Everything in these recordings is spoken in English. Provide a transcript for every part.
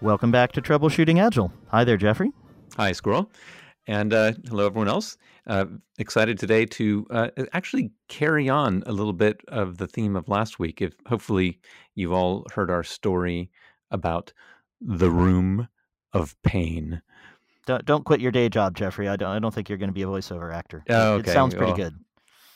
Welcome back to Troubleshooting Agile. Hi there, Jeffrey. Hi, Squirrel. And uh, hello, everyone else. Uh, excited today to uh, actually carry on a little bit of the theme of last week. If hopefully you've all heard our story about the room of pain. Don't, don't quit your day job, Jeffrey. I don't. I don't think you're going to be a voiceover actor. Oh, It- okay. It sounds pretty Well, good.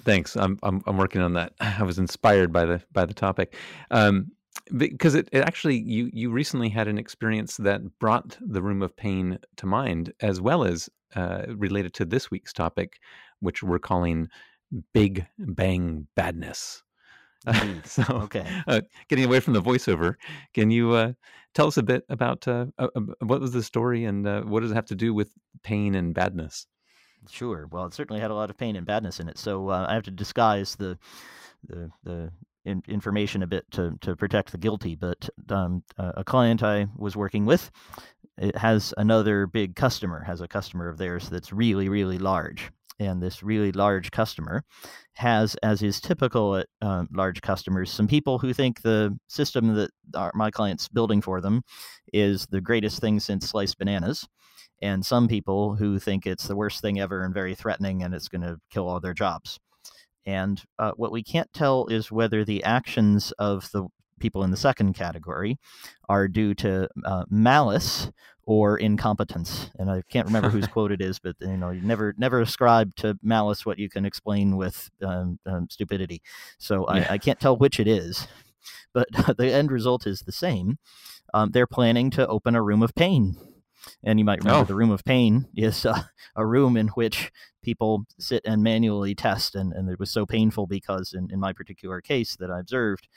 Thanks. I'm, I'm I'm working on that. I was inspired by the by the topic, um, because it, it actually you you recently had an experience that brought the room of pain to mind, as well as uh, related to this week's topic, which we're calling Big Bang Badness. Indeed. so, Okay. uh, getting away from the voiceover, can you uh, tell us a bit about uh, uh, uh, what was the story and uh, what does it have to do with pain and badness? Sure. Well, it certainly had a lot of pain and badness in it, so uh, I have to disguise the the the in, information a bit to to protect the guilty. But um, a client I was working with it has another big customer, has a customer of theirs that's really really large, and this really large customer has, as is typical at um, large customers, some people who think the system that our, my client's building for them is the greatest thing since sliced bananas and some people who think it's the worst thing ever and very threatening and it's going to kill all their jobs. And uh, what we can't tell is whether the actions of the people in the second category are due to uh, malice or incompetence. And I can't remember whose quote it is, but you know, you never never ascribe to malice what you can explain with um, um, stupidity. So Yeah. I, I can't tell which it is, but the end result is the same. Um, they're planning to open a room of pain. And you might remember Oh. the room of pain is uh, a room in which people sit and manually test. And, and it was so painful because, in, in my particular case that I observed,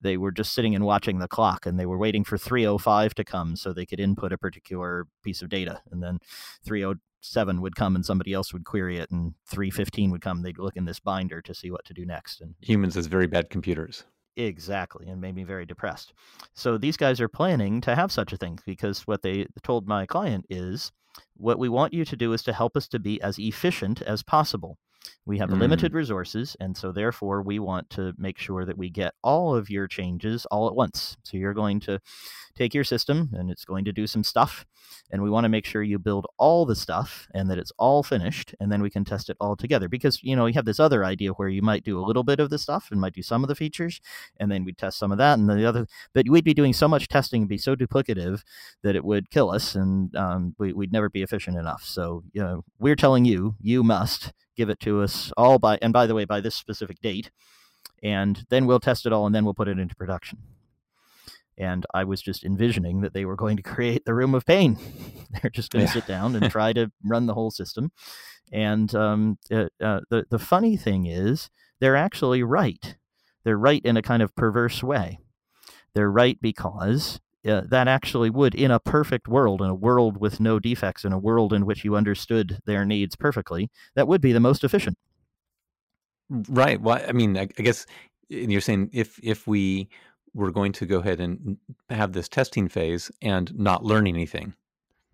they were just sitting and watching the clock and they were waiting for 305 to come so they could input a particular piece of data. And then 307 would come and somebody else would query it. And 315 would come. They'd look in this binder to see what to do next. And Humans as very bad computers. Exactly, and made me very depressed. So these guys are planning to have such a thing because what they told my client is what we want you to do is to help us to be as efficient as possible. We have Mm. limited resources, and so therefore we want to make sure that we get all of your changes all at once. So you're going to take your system and it's going to do some stuff, and we want to make sure you build all the stuff and that it's all finished, and then we can test it all together. Because you know you have this other idea where you might do a little bit of the stuff and might do some of the features, and then we'd test some of that and then the other. But we'd be doing so much testing and be so duplicative that it would kill us, and um, we, we'd never be efficient enough. So you know we're telling you you must give it to us all by and by the way by this specific date, and then we'll test it all and then we'll put it into production and I was just envisioning that they were going to create the room of pain. They're just going to Yeah. sit down and try to run the whole system. And um, uh, uh, the the funny thing is, they're actually right. They're right in a kind of perverse way. They're right because uh, that actually would, in a perfect world, in a world with no defects, in a world in which you understood their needs perfectly, that would be the most efficient. Right. Well, I mean, I, I guess you're saying if if we were going to go ahead and have this testing phase and not learn anything,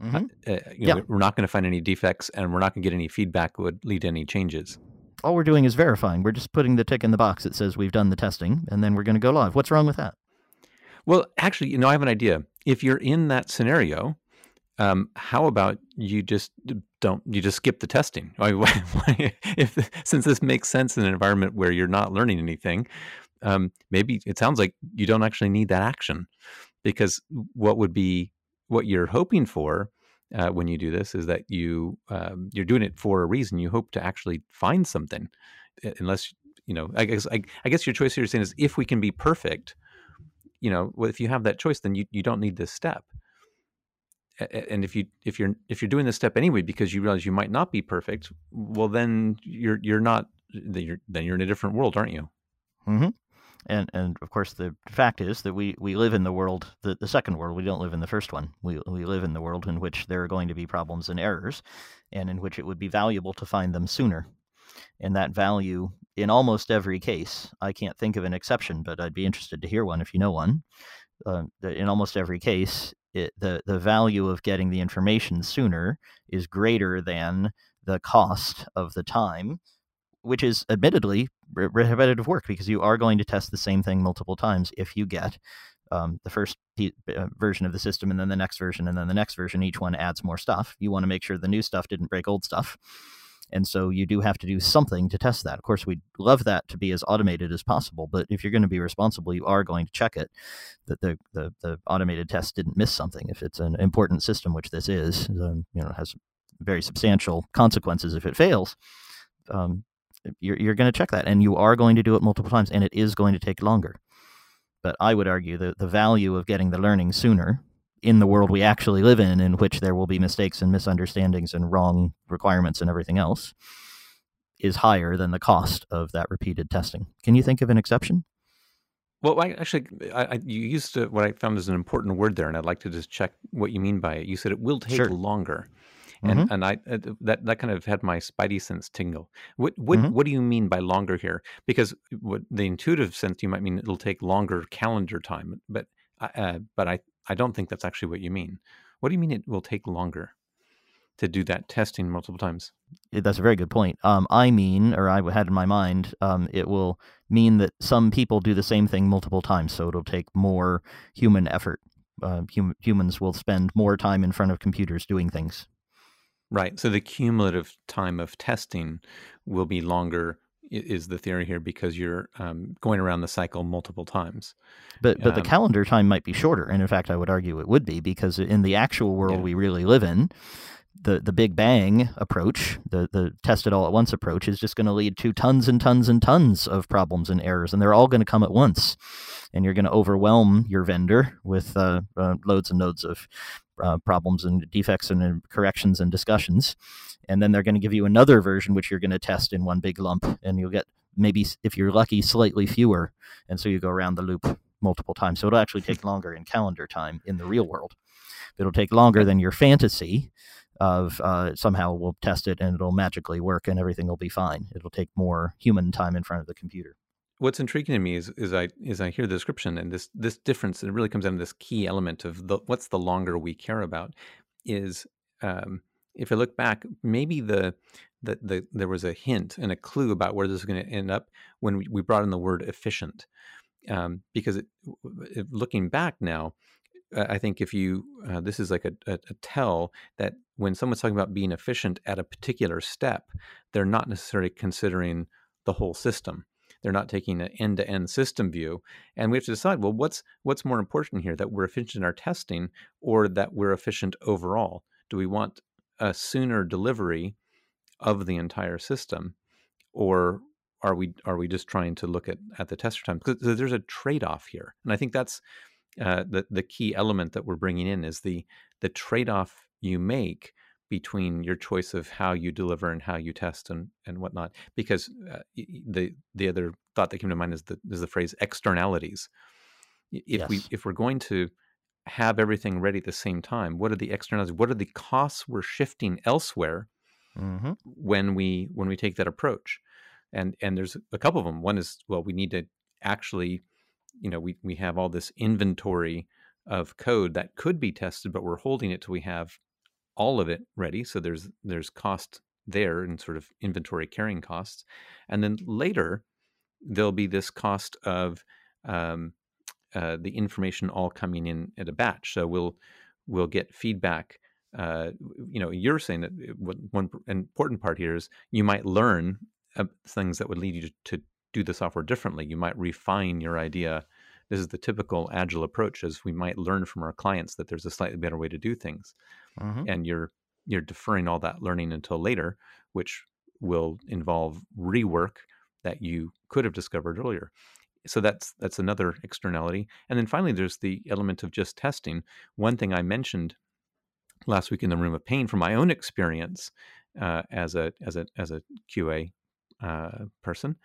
Mhm. uh, you Yeah. know, we're not going to find any defects and we're not going to get any feedback that would lead to any changes. All we're doing is verifying. We're just putting the tick in the box that says we've done the testing, and then we're going to go live. What's wrong with that? Well, actually, you know, I have an idea. If you're in that scenario, um, how about you just don't you just skip the testing? I mean, why- why- if since this makes sense in an environment where you're not learning anything, um, maybe it sounds like you don't actually need that action because what would be what you're hoping for uh, when you do this is that you um, you're doing it for a reason. You hope to actually find something, uh, unless you know. I guess I, I guess your choice here is saying is if we can be perfect, you know, well, if you have that choice, then you, you don't need this step. And if you if you're if you're doing this step anyway because you realize you might not be perfect, well then you're you're not then you're then you're in a different world, aren't you? hmm And and of course, the fact is that we, we live in the world, the, the second world. We don't live in the first one. We we live in the world in which there are going to be problems and errors, and in which it would be valuable to find them sooner. And that value, in almost every case, I can't think of an exception, but I'd be interested to hear one if you know one. Uh, that in almost every case, it, the the value of getting the information sooner is greater than the cost of the time which is admittedly re- repetitive work because you are going to test the same thing multiple times if you get um, the first uh, version of the system and then the next version and then the next version. Each one adds more stuff. You want to make sure the new stuff didn't break old stuff. And so you do have to do something to test that. Of course, we'd love that to be as automated as possible, but if you're going to be responsible, you are going to check it that the, the, the automated test didn't miss something. If it's an important system, which this is, um, you know, has very substantial consequences if it fails. Um, you're, you're going to check that and you are going to do it multiple times and it is going to take longer but I would argue that the value of getting the learning sooner in the world we actually live in, in which there will be mistakes and misunderstandings and wrong requirements and everything else, is higher than the cost of that repeated testing. Can you think of an exception? Well, I, actually, I, I, you used to, what I found is an important word there, and I'd like to just check what you mean by it. You said it will take sure. longer and mm-hmm. and I uh, that that kind of had my spidey sense tingle. What what mm-hmm. what do you mean by longer here? Because what the intuitive sense you might mean it'll take longer calendar time, but uh, but I I don't think that's actually what you mean. What do you mean it will take longer to do that testing multiple times? That's a very good point. Um, I mean, or I had in my mind, um, it will mean that some people do the same thing multiple times, so it'll take more human effort. Uh, hum- humans will spend more time in front of computers doing things. Right. So the cumulative time of testing will be longer is the theory here because you're um, going around the cycle multiple times. But but um, the calendar time might be shorter, and in fact, I would argue it would be because in the actual world yeah. we really live in, the the Big Bang approach, the the test it all at once approach, is just going to lead to tons and tons and tons of problems and errors, and they're all going to come at once, and you're going to overwhelm your vendor with uh, uh, loads and loads of uh, problems and defects and uh, corrections and discussions. And then they're going to give you another version, which you're going to test in one big lump, and you'll get maybe, if you're lucky, slightly fewer. And so you go around the loop multiple times. So it'll actually take longer in calendar time in the real world. It'll take longer than your fantasy of uh, somehow we'll test it and it'll magically work and everything will be fine. It'll take more human time in front of the computer what's intriguing to me is is I is I hear the description and this this difference. It really comes down to this key element of the what's the longer we care about is um, if I look back, maybe the the, the there was a hint and a clue about where this is going to end up when we, we brought in the word efficient, um, because it, it, looking back now, I think if you uh, this is like a, a, a, tell that when someone's talking about being efficient at a particular step, they're not necessarily considering the whole system. They're not taking an end-to-end system view, and we have to decide: well, what's what's more important here? That we're efficient in our testing, or that we're efficient overall? Do we want a sooner delivery of the entire system, or are we are we just trying to look at at the tester time? Because there's a trade-off here, and I think that's uh, the the key element that we're bringing in is the the trade-off you make between your choice of how you deliver and how you test and, and whatnot. Because uh, the the other thought that came to mind is the is the phrase externalities. If yes. we if we're going to have everything ready at the same time, what are the externalities? What are the costs we're shifting elsewhere mm-hmm. when we when we take that approach? And and there's a couple of them. One is well, we need to actually, you know, we we have all this inventory of code that could be tested, but we're holding it till we have all of it ready. So there's there's cost there and sort of inventory carrying costs, and then later there'll be this cost of um, uh, the information all coming in at a batch. So we'll we'll get feedback. Uh, you know, you're saying that uh, one important part here is you might learn uh, things that would lead you to, to do the software differently. You might refine your idea. This is the typical agile approach as we might learn from our clients that there's a slightly better way to do things. Mm-hmm. and you're you're deferring all that learning until later which will involve rework that you could have discovered earlier. So that's that's another externality. And then finally there's the element of just testing. One thing i mentioned last week in the room of pain from my own experience uh, as a as a as a qa uh, person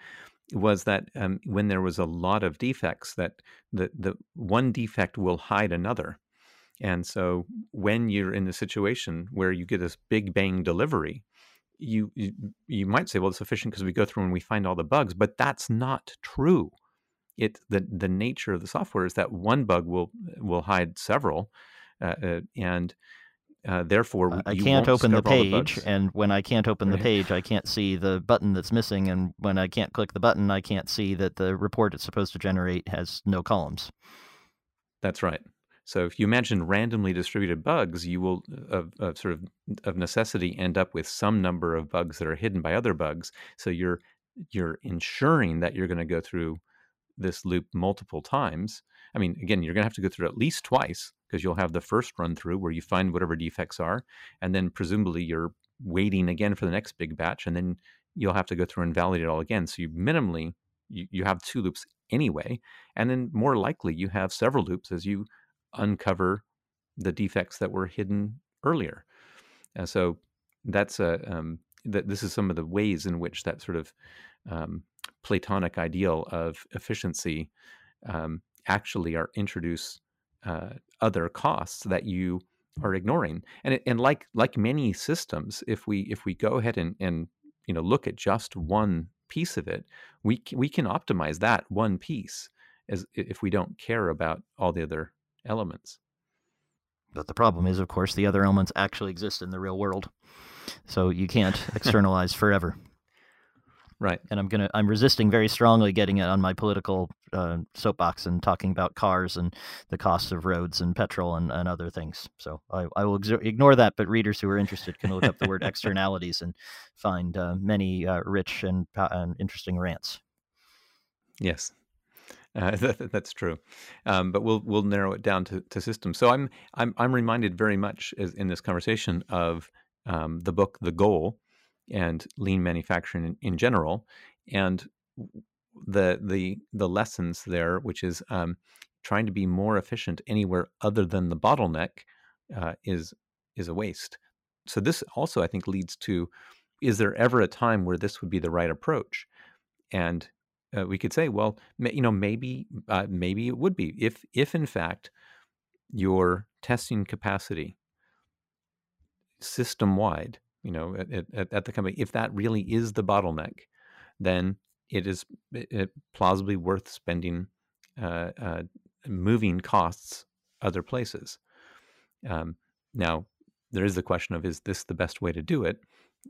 was that um, when there was a lot of defects, that the the one defect will hide another, and so when you're in the situation where you get this big bang delivery, you you, you might say, well, it's efficient because we go through and we find all the bugs, but that's not true. It the the nature of the software is that one bug will will hide several, uh, uh, and uh, therefore, I can't open the page, the and when I can't open right. the page, I can't see the button that's missing, and when I can't click the button, I can't see that the report it's supposed to generate has no columns. That's right. So if you imagine randomly distributed bugs, you will, of, of, sort of of necessity, end up with some number of bugs that are hidden by other bugs. So you're you're ensuring that you're going to go through this loop multiple times. I mean, again, you're going to have to go through at least twice because you'll have the first run through where you find whatever defects are, and then presumably you're waiting again for the next big batch, and then you'll have to go through and validate it all again. So you minimally you, you have two loops anyway, and then more likely you have several loops as you uncover the defects that were hidden earlier. And so that's a um, that this is some of the ways in which that sort of um, Platonic ideal of efficiency um, actually are introduced uh, other costs that you are ignoring. And and like like many systems, if we if we go ahead and and you know look at just one piece of it, we we can optimize that one piece as if we don't care about all the other elements. But the problem is, of course, the other elements actually exist in the real world, so you can't externalize forever. Right. And I'm gonna I'm resisting very strongly getting it on my political uh, soapbox and talking about cars and the costs of roads and petrol and, and other things. So I, I will ex- ignore that. But readers who are interested can look up the word externalities and find uh, many uh, rich and, and interesting rants. Yes. Uh, that, that's true, um, but we'll we'll narrow it down to, to systems. So I'm I'm I'm reminded very much as, in this conversation of um, the book The Goal and lean manufacturing in, in, general, and the the the lessons there, which is um, trying to be more efficient anywhere other than the bottleneck, uh, is is a waste. So this also I think leads to: is there ever a time where this would be the right approach? And uh, we could say, well, you know, maybe uh, maybe it would be if if in fact your testing capacity system wide, you know, at, at, at, the company, if that really is the bottleneck, then it is it, plausibly worth spending uh, uh, moving costs other places. Um, now, there is the question of is this the best way to do it,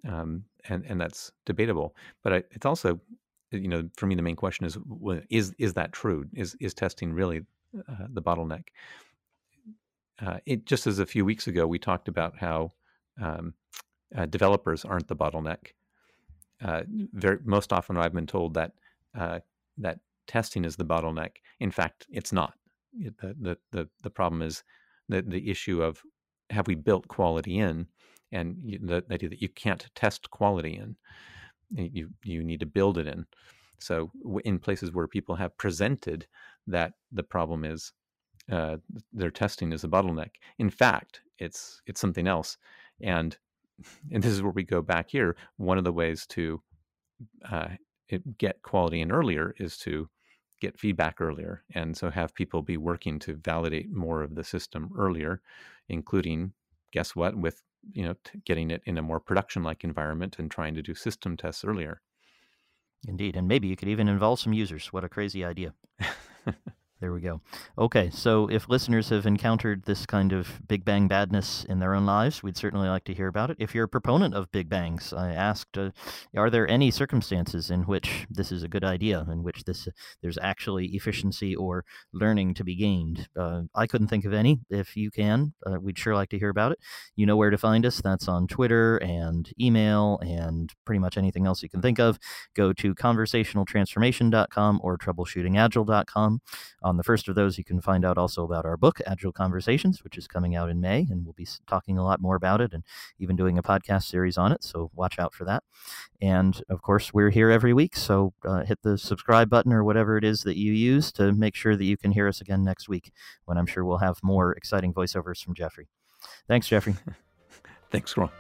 um, and and that's debatable. But I, it's also you know, for me, the main question is: is is that true? Is is testing really uh, the bottleneck? Uh, it just as a few weeks ago we talked about how um, uh, developers aren't the bottleneck. Uh, very most often, I've been told that uh, that testing is the bottleneck. In fact, it's not. It, the, the the problem is the the issue of have we built quality in, and the, the idea that you can't test quality in you you need to build it in. So in places where people have presented that the problem is uh, their testing is a bottleneck, in fact, it's it's something else. And and this is where we go back here. One of the ways to uh, get quality in earlier is to get feedback earlier, and so have people be working to validate more of the system earlier, including guess what with you know, getting it in a more production-like environment and trying to do system tests earlier. Indeed, and maybe you could even involve some users. What a crazy idea! There we go. Okay, so if listeners have encountered this kind of Big Bang badness in their own lives, we'd certainly like to hear about it. If you're a proponent of Big Bangs, I asked, uh, are there any circumstances in which this is a good idea, in which this there's actually efficiency or learning to be gained? Uh, I couldn't think of any. If you can, uh, we'd sure like to hear about it. You know where to find us. That's on Twitter and email and pretty much anything else you can think of. Go to conversationaltransformation.com or troubleshootingagile.com on the first of those, you can find out also about our book, Agile Conversations, which is coming out in May, and we'll be talking a lot more about it and even doing a podcast series on it. So watch out for that. And of course, we're here every week. So uh, hit the subscribe button or whatever it is that you use to make sure that you can hear us again next week when I'm sure we'll have more exciting voiceovers from Jeffrey. Thanks, Jeffrey. Thanks, Ron.